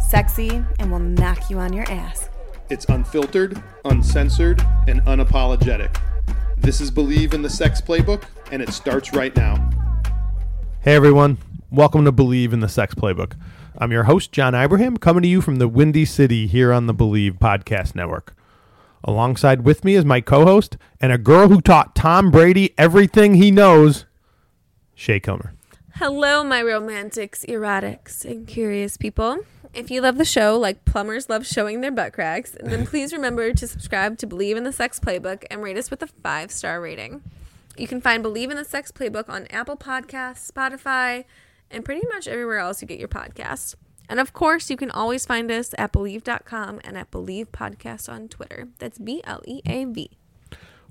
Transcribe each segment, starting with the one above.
sexy, and will knock you on your ass. It's unfiltered, uncensored, and unapologetic. This is Bleav in the Sex Playbook, and it starts right now. Hey everyone, welcome to Bleav in the Sex Playbook. I'm your host, John Ibrahim, coming to you from the Windy City here on the Bleav Podcast Network. Alongside with me is my co host and a girl who taught Tom Brady everything he knows, Shay Killmer. Hello, my romantics, erotics, and curious people. If you love the show like plumbers love showing their butt cracks, then please remember to subscribe to Bleav in the Sex Playbook and rate us with a five star rating. You can find Bleav in the Sex Playbook on Apple Podcasts, Spotify, and pretty much everywhere else you get your podcasts. And of course, you can always find us at Bleav.com and at Bleav Podcast on Twitter. That's B L E A V.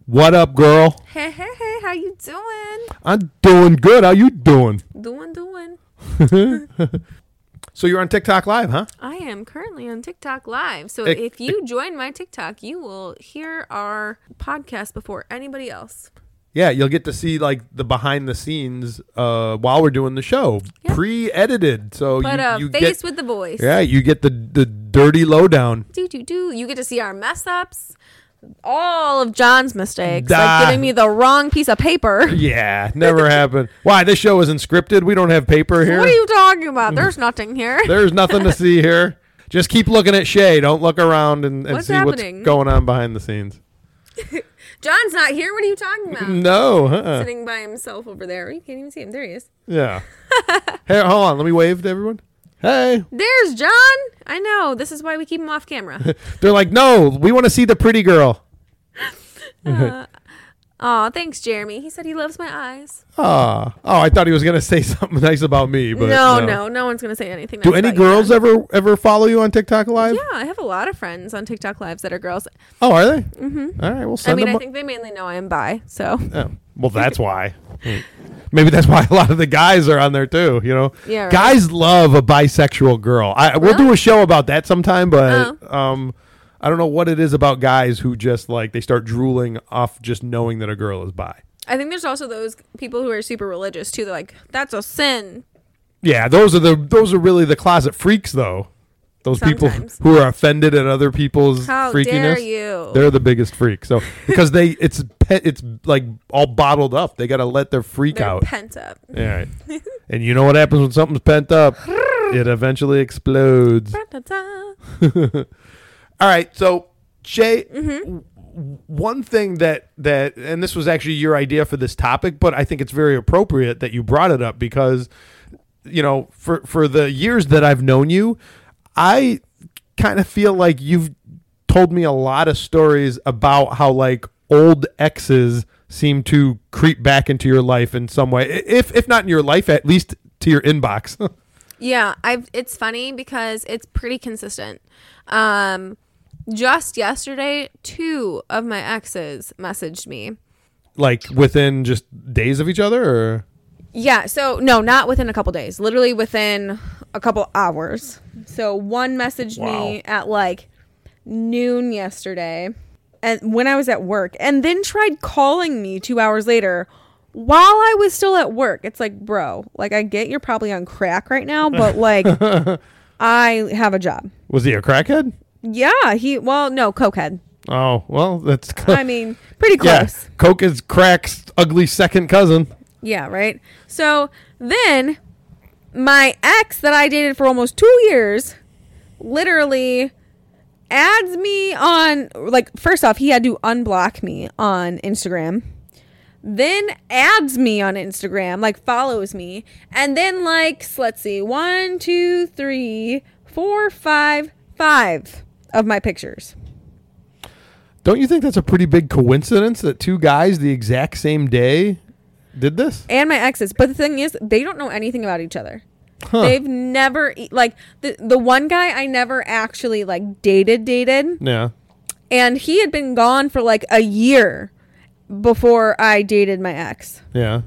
What up, girl? Hey, hey, hey, how you doing? I'm doing good. How you doing? Doing, doing. So you're on TikTok Live, huh? I am currently on TikTok Live. So Ec- if you join my TikTok, you will hear our podcast before anybody else. Yeah, you'll get to see like the behind the scenes uh, while we're doing the show, Yeah. pre-edited. So But you, a you face get with the voice. yeah, you get the the dirty lowdown. Do, do, do. You get to see our mess ups, all of John's mistakes, Da. like giving me the wrong piece of paper. Yeah, never happened. Why? This show isn't scripted. We don't have paper here. What are you talking about? Hmm. There's nothing here. There's nothing to see here. Just keep looking at Shay. Don't look around and, and What's see happening? what's going on behind the scenes. John's not here. What are you talking about? No, uh-uh. Sitting by himself over there. You can't even see him. There he is. yeah. hey, hold on. Let me wave to everyone. Hey, There's John. I know. This is why we keep him off camera. they're like, no, we want to see the pretty girl. Aw, thanks, Jeremy. He said he loves my eyes. Ah, oh, I thought he was gonna say something nice about me, but no, no, no, no one's gonna say anything. Do nice any you, girls John. ever ever follow you on TikTok Live? Yeah, I have a lot of friends on TikTok lives that are girls. Oh, are they? Mm-hmm. All right, we'll I send mean, them. I think they mainly know I am bi. So Oh, well, that's why. Maybe that's why a lot of the guys are on there too. You know, Yeah, right. guys love a bisexual girl. I we'll do a show about that sometime, but Oh. um, I don't know what it is about guys who just like they start drooling off just knowing that a girl is bi. I think there's also those people who are super religious too. They're like, that's a sin. Yeah, those are the those are really the closet freaks though. Those Sometimes. people who are offended at other people's How freakiness. dare you? They're the biggest freak. So because they it's pe- it's like all bottled up. They got to let their freak They're out. pent up. Yeah. and you know what happens when something's pent up? it eventually explodes. All right. So, Jay, Mm-hmm. one thing that that and this was actually your idea for this topic, but I think it's very appropriate that you brought it up because you know, for for the years that I've known you, I kind of feel like you've told me a lot of stories about how like old exes seem to creep back into your life in some way. If if not in your life, at least to your inbox. Yeah, I've. It's funny because it's pretty consistent. Um, just yesterday, two of my exes messaged me. like within just days of each other or Yeah, so no, not within a couple days. Literally within a couple hours. So one messaged me at like noon yesterday and when I was at work and then tried calling me 2 hours later while I was still at work. It's like, "Bro, like I get you're probably on crack right now, but like I have a job." was he a crackhead? Yeah, he well, no, cokehead. Oh, well, that's I mean, pretty yeah. close. Coke is crack's ugly second cousin. Yeah, right. So then my ex that I dated for almost two years literally adds me on like first off he had to unblock me on Instagram then adds me on Instagram like follows me and then likes let's see one two three four five five of my pictures. Don't you think that's a pretty big coincidence that two guys the exact same day did this? and my exes. But the thing is they don't know anything about each other They've never e- like the the one guy I never actually like dated dated, Yeah. and he had been gone for like a year before I dated my ex. Yeah.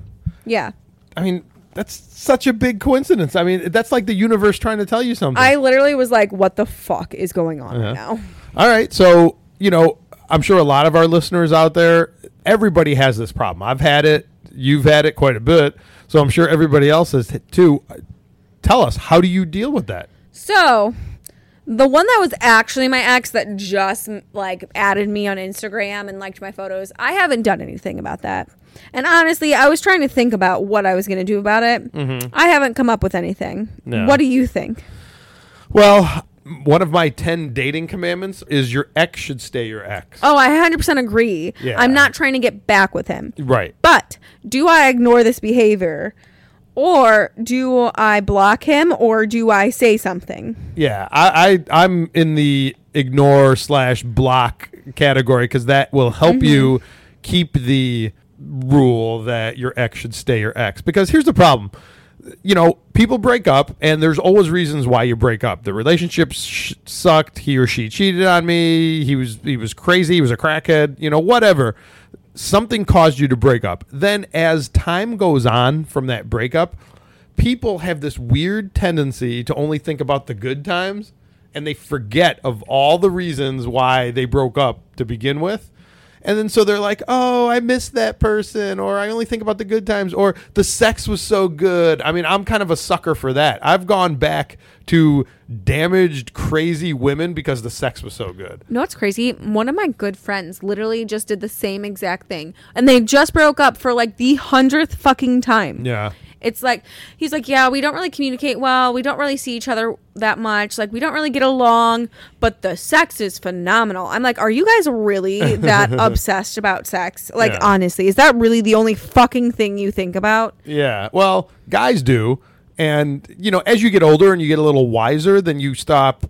Yeah. I mean, that's such a big coincidence. I mean, that's like the universe trying to tell you something. I literally was like, what the fuck is going on right now? All right. So, you know, I'm sure a lot of our listeners out there, everybody has this problem. I've had it. You've had it quite a bit. So I'm sure everybody else has t- too. Tell us, how do you deal with that? So, the one that was actually my ex that just like added me on Instagram and liked my photos, I haven't done anything about that. And honestly, I was trying to think about what I was going to do about it. Mm-hmm. I haven't come up with anything. No. What do you think? Well, one of my 10 dating commandments is your ex should stay your ex. Oh, I 100% agree. Yeah. I'm not trying to get back with him. Right. But do I ignore this behavior? Or do I block him or do I say something? Yeah, I, I I'm in the ignore slash block category because that will help mm-hmm. you keep the rule that your ex should stay your ex. Because here's the problem, you know, people break up, and there's always reasons why you break up. The relationship sh- sucked. He or she cheated on me. He was he was crazy. He was a crackhead. You know, whatever. Something caused you to break up. Then, as time goes on from that breakup, people have this weird tendency to only think about the good times and they forget of all the reasons why they broke up to begin with. And then so they're like, "Oh, I miss that person," or "I only think about the good times," or "The sex was so good." I mean, I'm kind of a sucker for that. I've gone back to damaged, crazy women because the sex was so good. You know what's crazy? One of my good friends literally just did the same exact thing. And they just broke up for like the hundredth fucking time. Yeah. It's like he's like, yeah, we don't really communicate well. We don't really see each other that much. Like we don't really get along, but the sex is phenomenal. I'm like, are you guys really that obsessed about sex? Like Yeah. honestly, is that really the only fucking thing you think about? Yeah. Well, guys do. And, you know, as you get older and you get a little wiser, then you stop.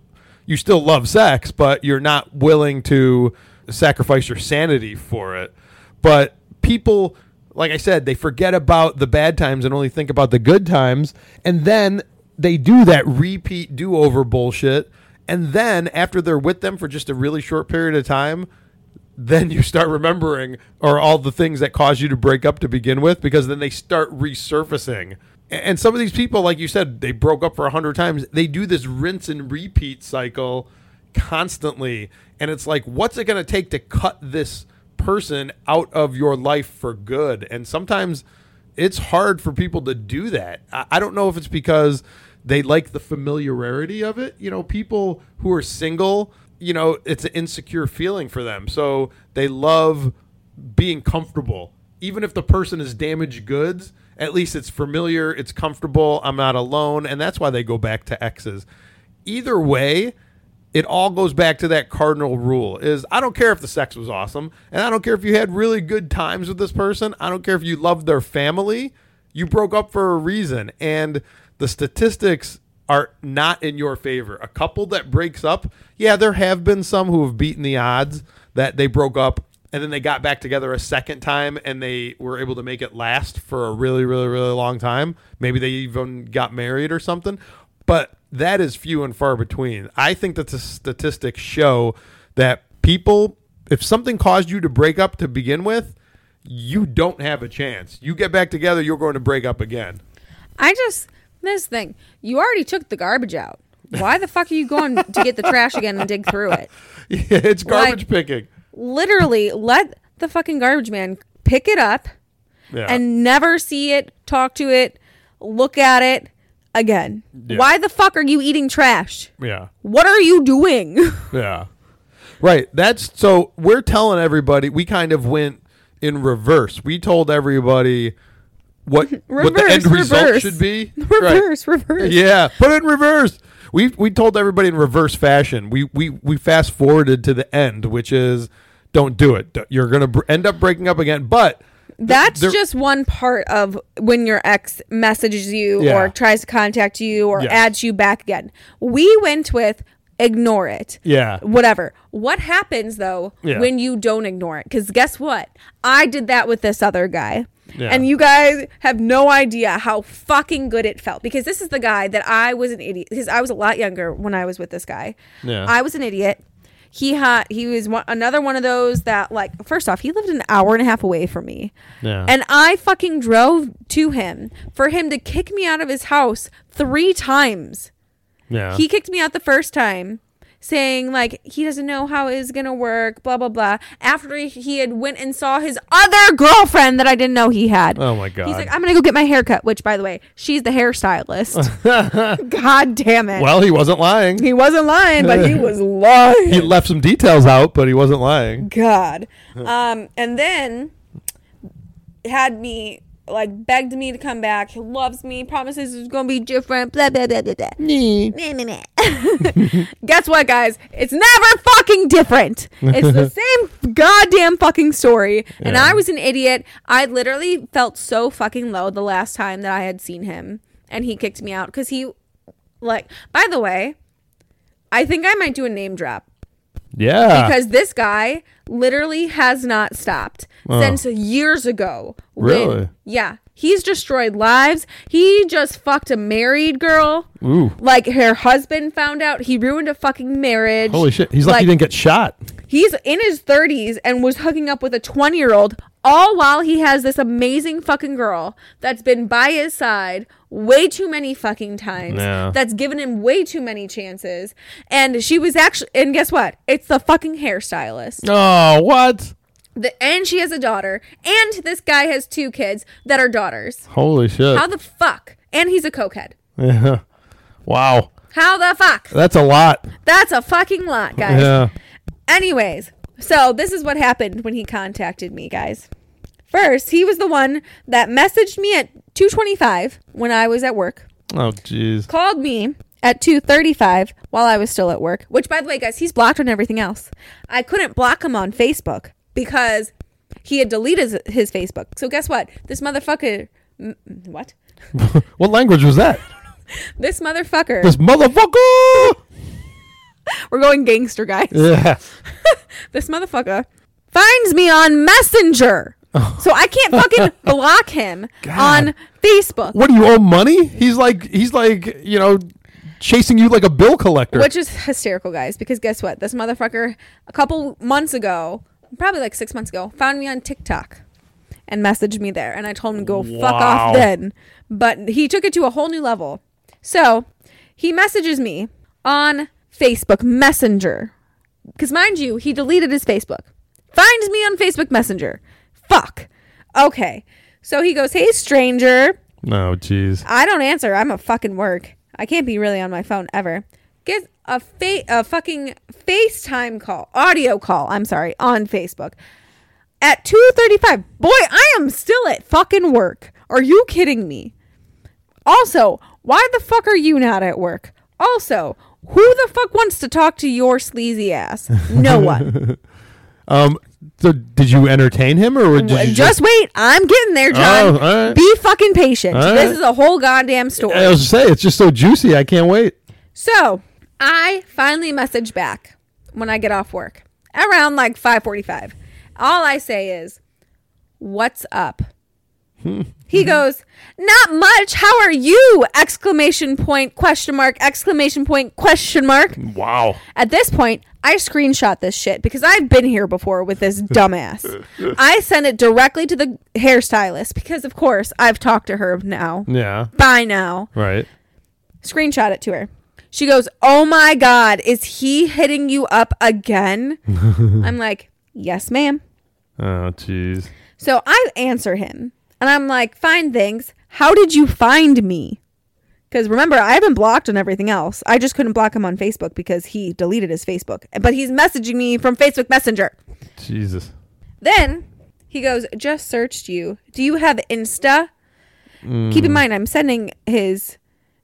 You still love sex, but you're not willing to sacrifice your sanity for it. But people, like I said, they forget about the bad times and only think about the good times. And then they do that repeat do over bullshit. And then after they're with them for just a really short period of time, then you start remembering or all the things that caused you to break up to begin with because then they start resurfacing and some of these people like you said they broke up for a hundred times they do this rinse and repeat cycle constantly and it's like what's it going to take to cut this person out of your life for good. And sometimes it's hard for people to do that. I, I don't know if it's because they like the familiarity of it. You know people who are single you know it's an insecure feeling for them. So they love being comfortable. Even if the person is damaged goods at least it's familiar it's comfortable i'm not alone. And that's why they go back to exes. Either way it all goes back to that cardinal rule is i don't care if the sex was awesome and i don't care if you had really good times with this person i don't care if you loved their family you broke up for a reason and the statistics are not in your favor. A couple that breaks up yeah there have been some who have beaten the odds that they broke up and then they got back together a second time and they were able to make it last for a really really really long time. Maybe they even got married or something. But that is few and far between i think that the statistics show that people if something caused you to break up to begin with you don't have a chance you get back together you're going to break up again I just this thing. You already took the garbage out. Why the fuck are you going to get the trash again and dig through it? it's garbage Like- picking Literally, let the fucking garbage man pick it up yeah. and never see it, talk to it, look at it again. Yeah. Why the fuck are you eating trash? yeah What are you doing? Yeah. Right. That's so we're telling everybody we kind of went in reverse. We told everybody what what the end Reverse, result reverse. should be. Right. reverse, reverse. Yeah, put it in reverse. We we told everybody in reverse fashion. We we we fast forwarded to the end, which is don't do it. You're going to br- end up breaking up again. But That's there- just one part of when your ex messages you Yeah. or tries to contact you or Yes. adds you back again. We went with ignore it. Yeah. Whatever. What happens though Yeah. when you don't ignore it? Because guess what? I did that with this other guy. Yeah. And you guys have no idea how fucking good it felt because this is the guy that I was an idiot because I was a lot younger when I was with this guy. Yeah. I was an idiot. He had he was one, another one of those that like first off he lived an hour and a half away from me. Yeah. And I fucking drove to him for him to kick me out of his house 3 times. yeah. He kicked me out the first time saying like he doesn't know how it's gonna work blah blah blah after he- he had went and saw his other girlfriend that i didn't know he had Oh my God. he's like i'm gonna go get my haircut, which by the way she's the hairstylist god damn it well, he wasn't lying. he wasn't lying but he was lying He left some details out, but he wasn't lying. god um and then had me like begged me to come back he loves me promises it's gonna be different blah blah blah blah blah meh, meh. Guess what, guys? It's never fucking different. It's the same goddamn fucking story. And I was an idiot. I literally felt so fucking low the last time that I had seen him, and he kicked me out because he, like, by the way, I think I might do a name drop Yeah. because this guy literally has not stopped since years ago. when- Really? yeah. He's destroyed lives. He just fucked a married girl. Ooh. Like her husband found out. He ruined a fucking marriage. Holy shit. He's lucky Like, he didn't get shot. He's in his 30s and was hooking up with a 20 year old, all while he has this amazing fucking girl that's been by his side way too many fucking times. Yeah. That's given him way too many chances. And she was actually, and guess what? It's the fucking hairstylist. Oh, what? The, and she has a daughter. And this guy has two kids that are daughters. Holy shit. How the fuck? And he's a cokehead. yeah. Wow. How the fuck? That's a lot. That's a fucking lot, guys. Yeah. Anyways, so this is what happened when he contacted me, guys. First, he was the one that messaged me at 2:25 when I was at work. Oh, jeez. Called me at 2:35 while I was still at work. Which by the way, guys, he's blocked on everything else. I couldn't block him on Facebook because he had deleted his Facebook. So guess what? This motherfucker m- what? What language was that? This motherfucker. This motherfucker. We're going gangster, guys. Yeah. This motherfucker finds me on Messenger. Oh. So I can't fucking block him on Facebook. What do you owe money? He's like he's like, you know, chasing you like a bill collector. Which is hysterical, guys, because guess what? This motherfucker, a couple months ago, probably like six months ago, found me on TikTok and messaged me there. And I told him to go fuck off then. But he took it to a whole new level. So he messages me on Facebook Messenger. Because mind you, he deleted his Facebook. Finds me on Facebook Messenger. Fuck. Okay. So he goes, Hey, stranger. no, jeez. I don't answer. I'm a fucking work. I can't be really on my phone ever. Get a fa- a fucking FaceTime call, audio call. I'm sorry, on Facebook at 2:35. Boy, I am still at fucking work. Are you kidding me? Also, why the fuck are you not at work? Also, who the fuck wants to talk to your sleazy ass? No one. Um so did you entertain him or did you just, wait. I'm getting there, John. Oh, right. Be fucking patient. All This right. is a whole goddamn story. I was to say it's just so juicy. I can't wait. So I finally message back when I get off work around like 5:45. All I say is, "What's up?" He goes, "Not much. How are you?" Exclamation point question mark exclamation point question mark. Wow. At this point, I screenshot this shit because I've been here before with this dumbass. I sent it directly to the hairstylist because of course I've talked to her now. Yeah. By now Right. screenshot it to her. She goes, "Oh my god, is he hitting you up again?" I'm like, "Yes, ma'am." Oh, jeez. So I answer him, and I'm like, "Fine, thanks. How did you find me?" Because remember, I haven't blocked on everything else. I just couldn't block him on Facebook because he deleted his Facebook. But he's messaging me from Facebook Messenger. Jesus. Then he goes, "Just searched you. Do you have Insta?" Keep in mm. mind, I'm sending his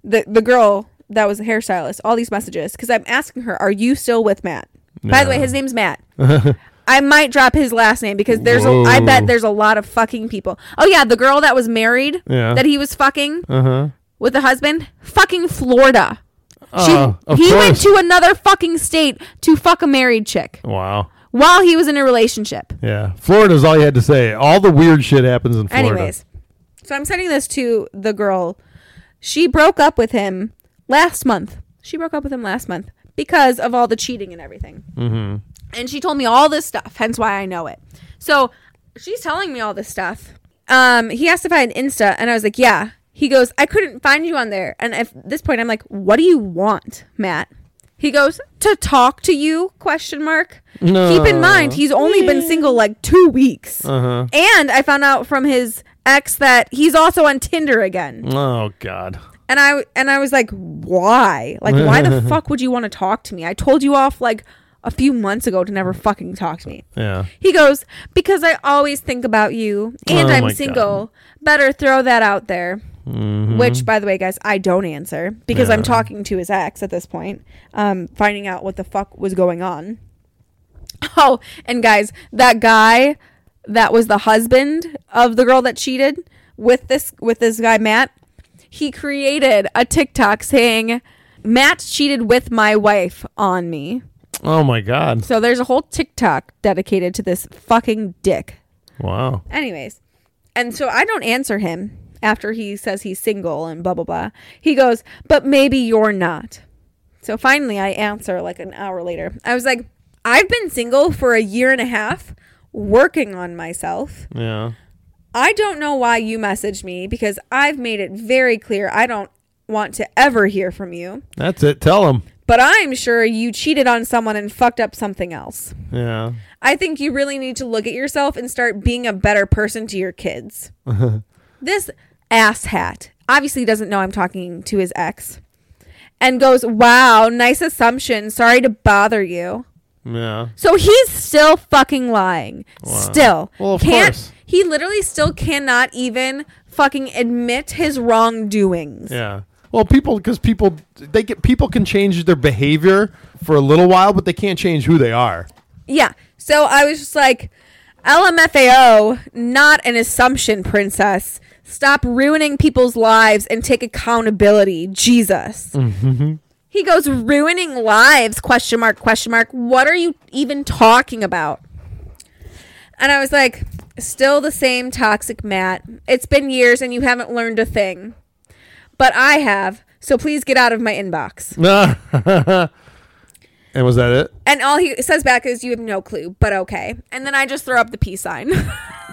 the the girl that was a hairstylist all these messages because I'm asking her, "Are you still with Matt?" By the way, his name's Matt. I might drop his last name because there's a, I bet there's a lot of fucking people. Oh yeah, the girl that was married Yeah. that he was fucking Uh-huh. with the husband, fucking Florida. She, Oh, he went to another fucking state to fuck a married chick. Wow. while he was in a relationship. Yeah. Florida's all you had to say. All the weird shit happens in Florida. Anyways, so I'm sending this to the girl. She broke up with him last month. She broke up with him last month because of all the cheating and everything. Mm-hmm. And she told me all this stuff, hence why I know it. So she's telling me all this stuff. Um, he asked if I had Insta, and I was like, yeah. He goes, I couldn't find you on there. And at this point, I'm like, what do you want, Matt? He goes, to talk to you? Question mark. No. Keep in mind, he's only been single like two weeks. Uh-huh. And I found out from his ex that he's also on Tinder again. Oh God. And I and I was like, why? Like, why the fuck would you want to talk to me? I told you off like a few months ago to never fucking talk to me. Yeah. He goes, because I always think about you and Oh I'm single. Better throw that out there. Which, by the way, guys, I don't answer because I'm Mm-hmm. Talking to his ex at this point, um, finding out what the fuck was going on. Oh, and guys, that guy that was the husband of the girl that cheated with this with this guy Matt, he created a TikTok saying Matt cheated with my wife on me. Oh my God. So there's a whole TikTok dedicated to this fucking dick. Wow. Anyways, and so I don't answer him after he says he's single and blah blah blah. He goes, "But maybe you're not." So finally I answer like an hour later. I was like, "I've been single for a year and a half, working on myself. Yeah. I don't know why you messaged me because I've made it very clear I don't want to ever hear from you. That's it. Tell him. But I'm sure you cheated on someone and fucked up something else. Yeah. I think you really need to look at yourself and start being a better person to your kids. this asshat obviously doesn't know I'm talking to his ex and goes, Wow, nice assumption. Sorry to bother you. Yeah. So he's still fucking lying. Still. Well, of can't, course. He literally still cannot even fucking admit his wrongdoings. Yeah. Well, people, because people, they get people can change their behavior for a little while, but they can't change who they are. Yeah. So I was just like, LMFAO, not an assumption, princess. Stop ruining people's lives and take accountability. Jesus. Mm-hmm. He goes, ruining lives, question mark, question mark. What are you even talking about? And I was like, still the same toxic Matt. It's been years and you haven't learned a thing. But I have. So please get out of my inbox. and was that it? And all he says back is, "You have no clue, but okay." And then I just throw up the peace sign.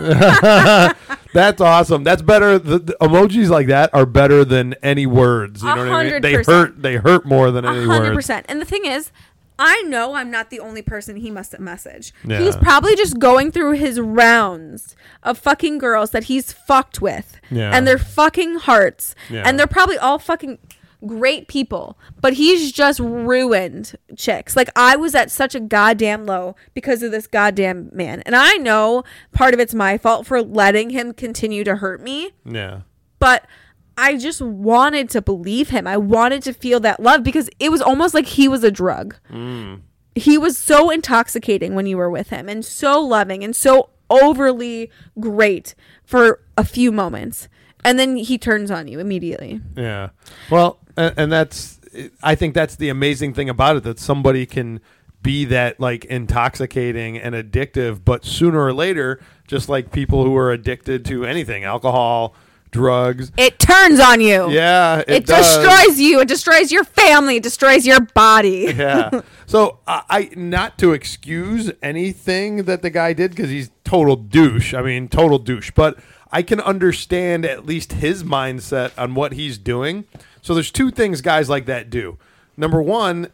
That's awesome. That's better. The, the emojis like that are better than any words. You know what I mean? They hurt. They hurt more than any hundred words. percent. And the thing is, I know I'm not the only person he must have messaged. Yeah. He's probably just going through his rounds of fucking girls that he's fucked with, Yeah. and they're fucking hearts, Yeah. and they're probably all fucking great people, but he's just ruined chicks. Like I was at such a goddamn low because of this goddamn man, and I know part of it's my fault for letting him continue to hurt me Yeah. but I just wanted to believe him. I wanted to feel that love because it was almost like he was a drug. Mm. He was so intoxicating when you were with him and so loving and so overly great for a few moments. And then he turns on you immediately. Yeah. Well, and, and that's I think that's the amazing thing about it that somebody can be that like intoxicating and addictive, but sooner or later, just like people who are addicted to anything, alcohol, drugs. It turns on you. Yeah, it, It, destroys you. It destroys your family. It destroys your body. yeah. So I, I not to excuse anything that the guy did because he's total douche. I mean, total douche. But I can understand at least his mindset on what he's doing. So there's two things guys like that do. Number one,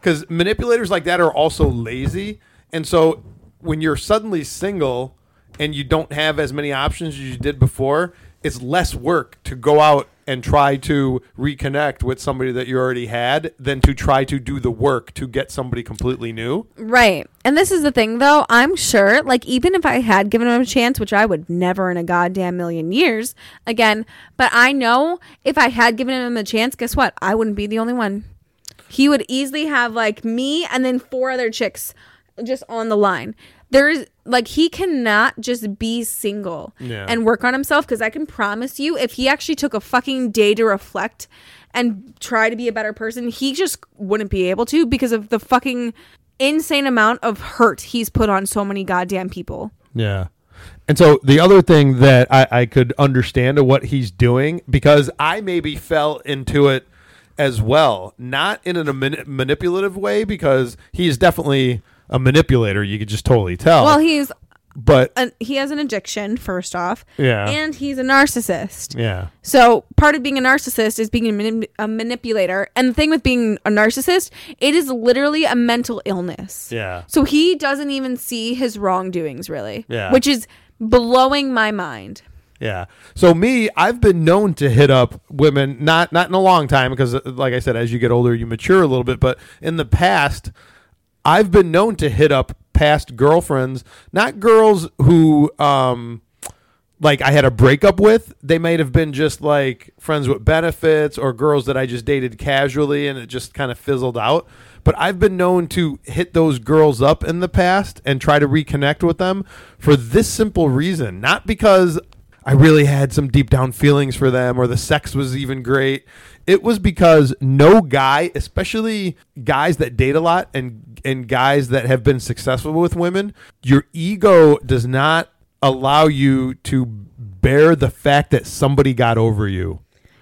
because manipulators like that are also lazy, and so when you're suddenly single and you don't have as many options as you did before, it's less work to go out and try to reconnect with somebody that you already had than to try to do the work to get somebody completely new. Right. And this is the thing, though. I'm sure, like, even if I had given him a chance, which I would never in a goddamn million years, again, but I know if I had given him a chance, guess what? I wouldn't be the only one. He would easily have, like, me and then four other chicks just on the line. There's, like, he cannot just be single Yeah. and work on himself because I can promise you, if he actually took a fucking day to reflect and try to be a better person, he just wouldn't be able to because of the fucking insane amount of hurt he's put on so many goddamn people. Yeah. And so the other thing that I, I could understand of what he's doing, because I maybe fell into it as well, not in a mani- manipulative way, because he's definitely a manipulator. You could just totally tell. Well, he's but an, he has an addiction first off, Yeah. and he's a narcissist. yeah, So part of being a narcissist is being a, a manipulator, and the thing with being a narcissist, it is literally a mental illness. yeah, So he doesn't even see his wrongdoings really, Yeah. which is blowing my mind. yeah. So me, I've been known to hit up women, not not in a long time, because uh, like I said, as you get older, you mature a little bit. But in the past, I've been known to hit up past girlfriends, not girls who um like I had a breakup with. They might have been just like friends with benefits or girls that I just dated casually and it just kind of fizzled out. But I've been known to hit those girls up in the past and try to reconnect with them for this simple reason. Not because I really had some deep down feelings for them or the sex was even great. It was because no guy, especially guys that date a lot and and guys that have been successful with women, your ego does not allow you to bear the fact that somebody got over you.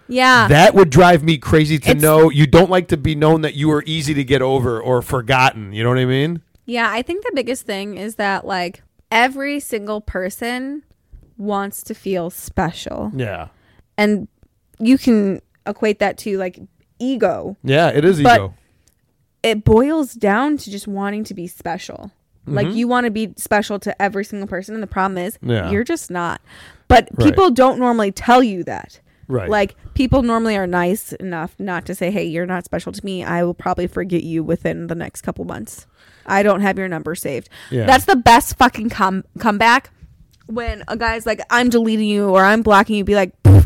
Yeah. That would drive me crazy to It's- know you don't like to be known that you are easy to get over or forgotten. You know what I mean? Yeah, I think the biggest thing is that like every single person wants to feel special. Yeah. And you can equate that to like ego. Yeah, it is But- ego. It boils down to just wanting to be special. Like mm-hmm. you want to be special to every single person and the problem is Yeah. you're just not. But Right. people don't normally tell you that. Right. Like people normally are nice enough not to say, "Hey, you're not special to me. I will probably forget you within the next couple months. I don't have your number saved." Yeah. That's the best fucking come comeback when a guy's like, "I'm deleting you" or "I'm blocking you." Be like, "Pff,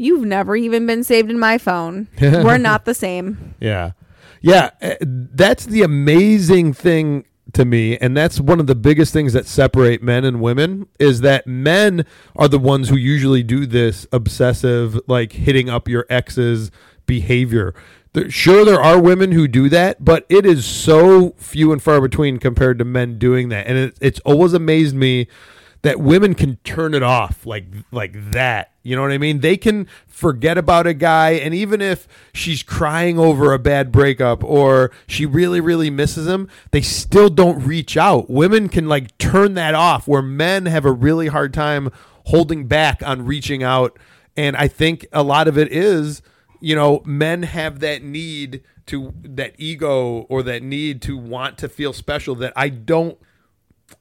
"You've never even been saved in my phone. We're not the same." Yeah. Yeah. uh, That's the amazing thing to me. And that's one of the biggest things that separate men and women is that men are the ones who usually do this obsessive, like hitting up your ex's behavior. There, sure, there are women who do that, but it is so few and far between compared to men doing that. And it, it's always amazed me that women can turn it off like like that. You know what I mean? They can forget about a guy and even if she's crying over a bad breakup or she really really misses him, they still don't reach out. Women can like turn that off where men have a really hard time holding back on reaching out and I think a lot of it is you know, men have that need to that ego or that need to want to feel special that I don't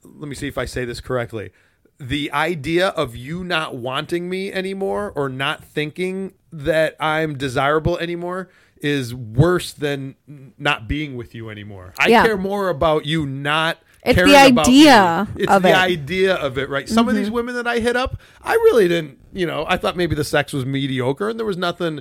let me see if I say this correctly. The idea of you not wanting me anymore or not thinking that I'm desirable anymore is worse than not being with you anymore. I Yeah. care more about you not It's the caring about me. idea It's of the it. Mm-hmm. idea of it, right? Some of these women that I hit up, I really didn't, you know, I thought maybe the sex was mediocre and there was nothing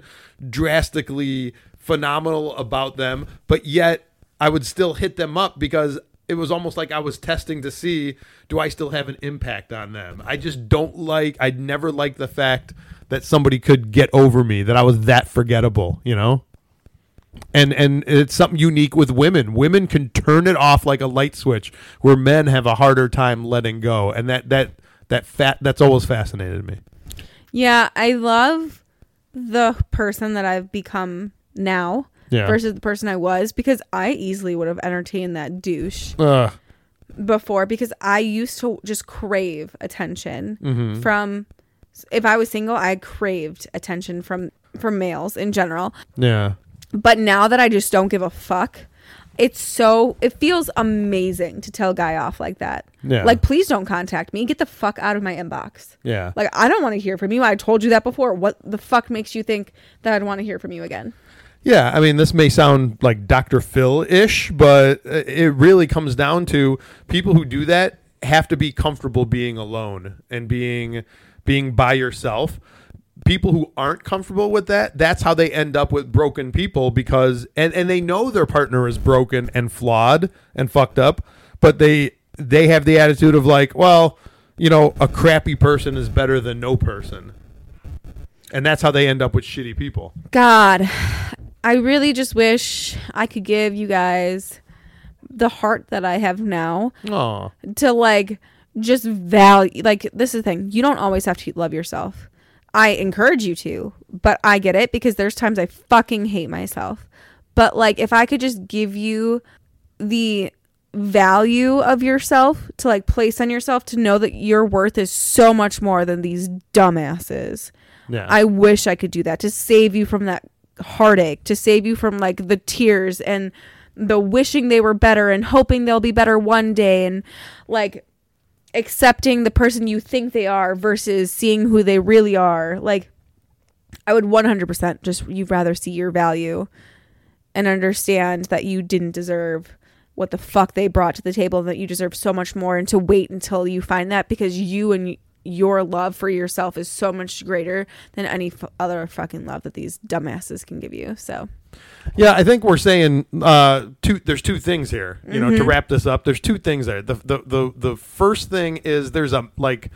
drastically phenomenal about them, but yet I would still hit them up because it was almost like I was testing to see do I still have an impact on them. I just don't like I'd never liked the fact that somebody could get over me, that I was that forgettable, you know? And and it's something unique with women. Women can turn it off like a light switch where men have a harder time letting go. And that that that fat that's always fascinated me. Yeah, I love the person that I've become now Yeah. versus the person I was because I easily would have entertained that douche Ugh. before because I used to just crave attention Mm-hmm. from if I was single, I craved attention from from males in general. Yeah. But now that I just don't give a fuck, it's so it feels amazing to tell a guy off like that. Yeah. Like please don't contact me. Get the fuck out of my inbox. Yeah. Like I don't want to hear from you. I told you that before. What the fuck makes you think that I'd want to hear from you again? Yeah, I mean, this may sound like Dr. Phil ish, but it really comes down to people who do that have to be comfortable being alone and being being by yourself. People who aren't comfortable with that, that's how they end up with broken people because and, and they know their partner is broken and flawed and fucked up, but they they have the attitude of like, well, you know, a crappy person is better than no person. And that's how they end up with shitty people. God, I really just wish I could give you guys the heart that I have now Aw. to like just value like this is the thing you don't always have to love yourself i encourage you to but i get it because there's times i fucking hate myself but like if i could just give you the value of yourself to like place on yourself to know that your worth is so much more than these dumbasses Yeah. I wish I could do that to save you from that heartache, to save you from like the tears and the wishing they were better and hoping they'll be better one day and like accepting the person you think they are versus seeing who they really are. Like I would 100% just you'd rather see your value and understand that you didn't deserve what the fuck they brought to the table and that you deserve so much more and to wait until you find that because you and your love for yourself is so much greater than any f- other fucking love that these dumbasses can give you. So, Yeah, I think we're saying uh, two. There's two things here. You know, to Mm-hmm. wrap this up, there's two things there. The, the the the first thing is there's a like,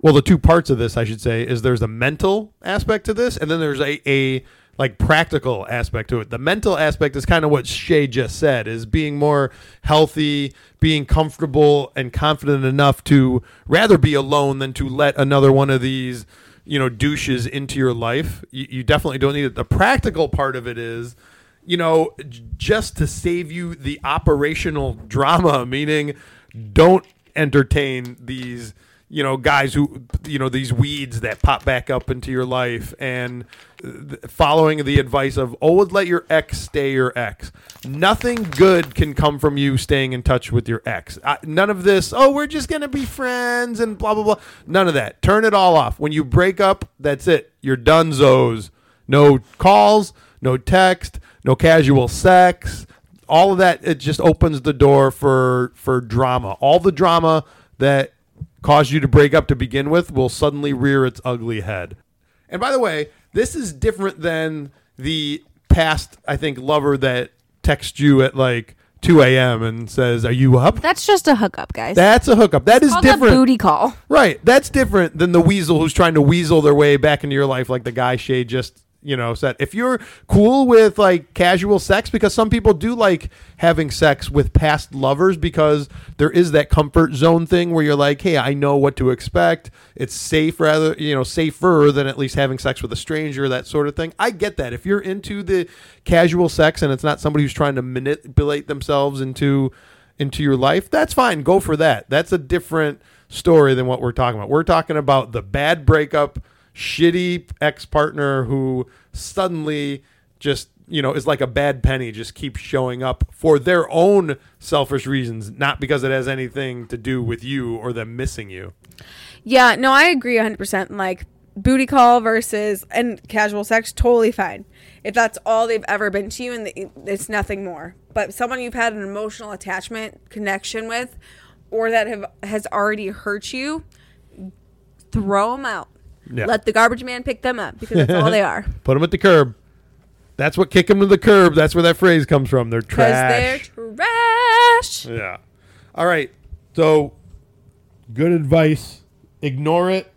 well, the two parts of this I should say is there's a mental aspect to this, and then there's a a like practical aspect to it. The mental aspect is kind of what Shay just said: is being more healthy, being comfortable and confident enough to rather be alone than to let another one of these you know douches into your life. You, you definitely don't need it. The practical part of it is you know, just to save you the operational drama, meaning don't entertain these, you know, guys who, you know, these weeds that pop back up into your life and following the advice of always let your ex stay your ex. Nothing good can come from you staying in touch with your ex. Uh, none of this, oh, we're just going to be friends and blah, blah, blah. None of that. Turn it all off. When you break up, that's it. You're done, Zos. No calls, no text, no casual sex. All of that it just opens the door for for drama. All the drama that caused you to break up to begin with will suddenly rear its ugly head. And by the way, this is different than the past I think lover that texts you at like 2 a.m. and says, "Are you up?" that's just a hookup, guys. That's a hookup. That is different. booty call. Right. That's different than the weasel who's trying to weasel their way back into your life, like the guy Shay just, you know, said. If you're cool with like casual sex, because some people do like having sex with past lovers because there is that comfort zone thing where you're like, hey, I know what to expect. It's safe rather, you know, safer than at least having sex with a stranger, that sort of thing. I get that. If you're into the casual sex and it's not somebody who's trying to manipulate themselves into into your life, that's fine. Go for that. That's a different story than what we're talking about. We're talking about the bad breakup, shitty ex partner who suddenly just, you know, is like a bad penny, just keeps showing up for their own selfish reasons, not because it has anything to do with you or them missing you. Yeah, no, I agree 100%. Like, booty call versus and casual sex, totally fine. If that's all they've ever been to you and it's nothing more. But someone you've had an emotional attachment connection with or that have has already hurt you, throw them out. Yeah. Let the garbage man pick them up because that's all they are. Put them at the curb. That's what kick them to the curb. That's where that phrase comes from. They're trash. they're trash. Yeah. All right. So, good advice. Ignore it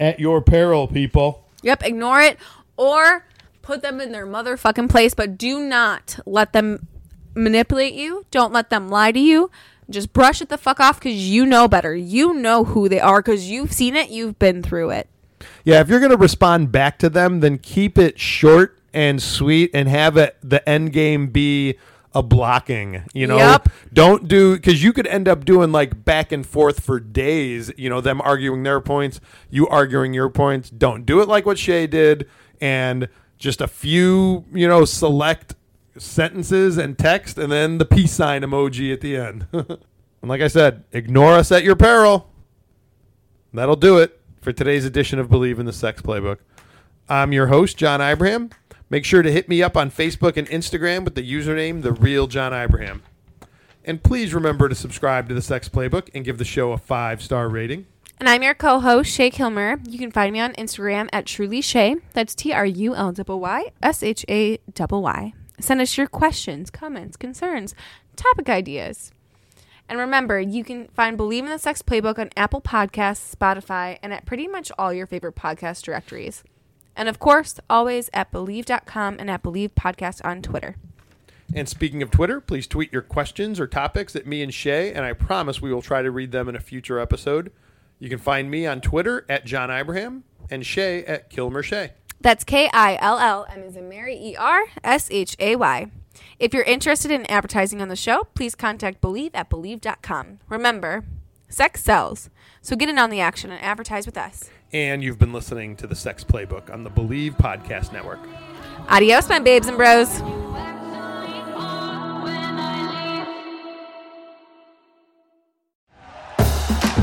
at your peril, people. Yep, ignore it or put them in their motherfucking place, but do not let them manipulate you. Don't let them lie to you. Just brush it the fuck off because you know better. You know who they are because you've seen it, you've been through it. Yeah, if you're going to respond back to them, then keep it short and sweet and have it the end game be a blocking, you know. Yep. Don't do cuz you could end up doing like back and forth for days, you know, them arguing their points, you arguing your points. Don't do it like what Shay did and just a few, you know, select sentences and text and then the peace sign emoji at the end. and like I said, ignore us at your peril. That'll do it for today's edition of Bleav in the Sex Playbook. I'm your host, John Ibrahim. Make sure to hit me up on Facebook and Instagram with the username The Real John Ibrahim. And please remember to subscribe to the Sex Playbook and give the show a five star rating. And I'm your co-host Shay Killmer. You can find me on Instagram at Truly Shay. That's T R U L Y S H A Y. Send us your questions, comments, concerns, topic ideas. And remember, you can find Bleav in the Sex Playbook on Apple Podcasts, Spotify, and at pretty much all your favorite podcast directories. And of course, always at Bleav.com and at Bleav Podcast on Twitter. And speaking of Twitter, please tweet your questions or topics at me and Shay, and I promise we will try to read them in a future episode. You can find me on Twitter at John Ibrahim and Shay at Killmer Shay. That's K I L L M as in Mary E R S H A Y. If you're interested in advertising on the show, please contact Bleav at Bleav.com. Remember, sex sells, so get in on the action and advertise with us. And you've been listening to the Sex Playbook on the Bleav Podcast Network. Adios, my babes and bros.